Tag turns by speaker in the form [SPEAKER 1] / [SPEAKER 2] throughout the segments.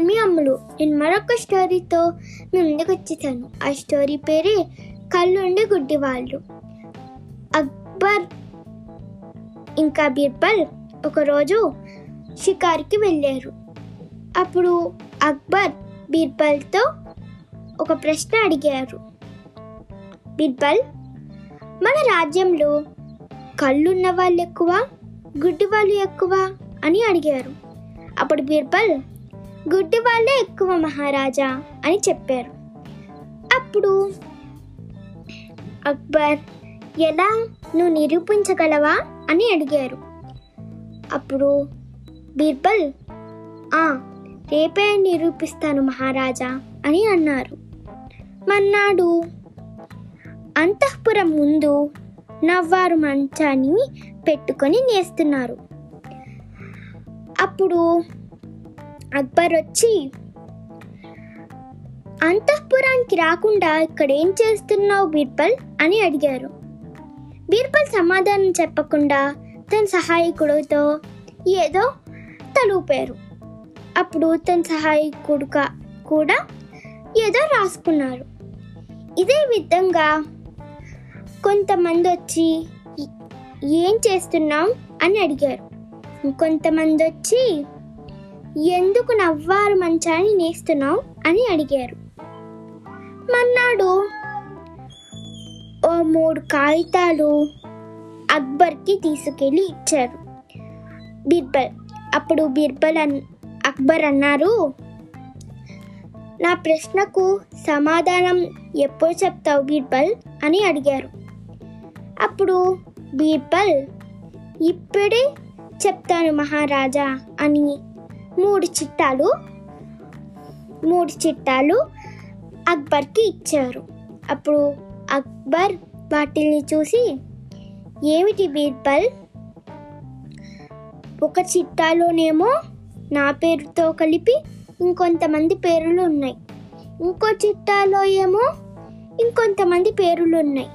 [SPEAKER 1] అమ్ములు నేను మరొక స్టోరీతో మీ ముందుకు వచ్చేసాను ఆ స్టోరీ పేరే కళ్ళుండి గుడ్డి వాళ్ళు అక్బర్ ఇంకా బీర్బల్ ఒకరోజు షికార్కి వెళ్ళారు. అప్పుడు అక్బర్ బీర్బల్తో ఒక ప్రశ్న అడిగారు. బీర్బల్ మన రాజ్యంలో కళ్ళున్న వాళ్ళు ఎక్కువ గుడ్డి వాళ్ళు ఎక్కువ అని అడిగారు. అప్పుడు బీర్బల్ గుడ్డి వాళ్ళే ఎక్కువ మహారాజా అని చెప్పారు. అప్పుడు అక్బర్ ఎలా నువ్వు నిరూపించగలవా? అని అడిగారు. అప్పుడు బీర్బల్ ఆ రేపే నిరూపిస్తాను మహారాజా అని అన్నారు. మన్నాడు అంతఃపురం ముందు నవ్వారు మంచాన్ని పెట్టుకొని నేస్తున్నారు. అప్పుడు అక్బర్ వచ్చి అంతఃపురానికి రాకుండా ఇక్కడ ఏం చేస్తున్నావు బీర్బల్? అని అడిగారు. బీర్బల్ సమాధానం చెప్పకుండా తన సహాయకుడితో ఏదో తలూపారు. అప్పుడు తన సహాయకుడు కూడా ఏదో రాసుకున్నారు. ఇదే విధంగా కొంతమంది వచ్చి ఏం చేస్తున్నాం అని అడిగారు. కొంతమంది వచ్చి ఎందుకు నవ్వారు మంచాన్ని నేస్తున్నావు అని అడిగారు. మన్నాడు ఓ మూడు కాగితాలు అక్బర్కి తీసుకెళ్ళి ఇచ్చారు. బీర్బల్ అప్పుడు బీర్బల్ అన్ అక్బర్ అన్నారు నా ప్రశ్నకు సమాధానం ఎప్పుడు చెప్తావు బీర్బల్? అని అడిగారు. అప్పుడు బీర్బల్ ఇప్పుడే చెప్తాను మహారాజా అని మూడు చిట్టాలు మూడు చిట్టాలు అక్బర్కి ఇచ్చారు. అప్పుడు అక్బర్ వాటిని చూసి ఏమిటి బీర్బల్? ఒక చిట్టాలోనేమో నా పేరుతో కలిపి ఇంకొంతమంది పేర్లు ఉన్నాయి. ఇంకో చిట్టాలో ఏమో ఇంకొంతమంది పేర్లు ఉన్నాయి.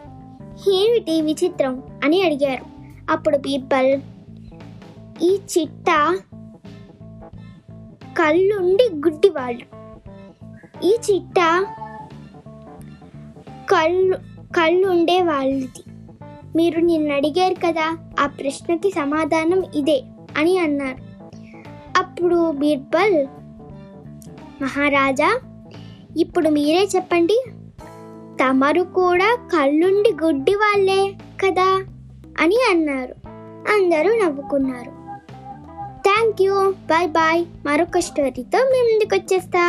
[SPEAKER 1] ఏమిటి విచిత్రం? అని అడిగారు. అప్పుడు బీర్బల్ ఈ చిట్టా కళ్ళుండి గుడ్డివాళ్ళు ఈ చిట్టా కళ్ళు కళ్ళు ఉండే వాళ్ళది. మీరు నిన్ను అడిగారు కదా ఆ ప్రశ్నకి సమాధానం ఇదే అని అన్నారు. అప్పుడు బీర్బల్ మహారాజా ఇప్పుడు మీరే చెప్పండి. తమరు కూడా కళ్ళుండి గుడ్డి వాళ్ళే కదా అని అన్నారు. అందరూ నవ్వుకున్నారు. థ్యాంక్ యూ బాయ్ బాయ్ మరొక స్టోరీతో మేము ముందుకు వచ్చేస్తా.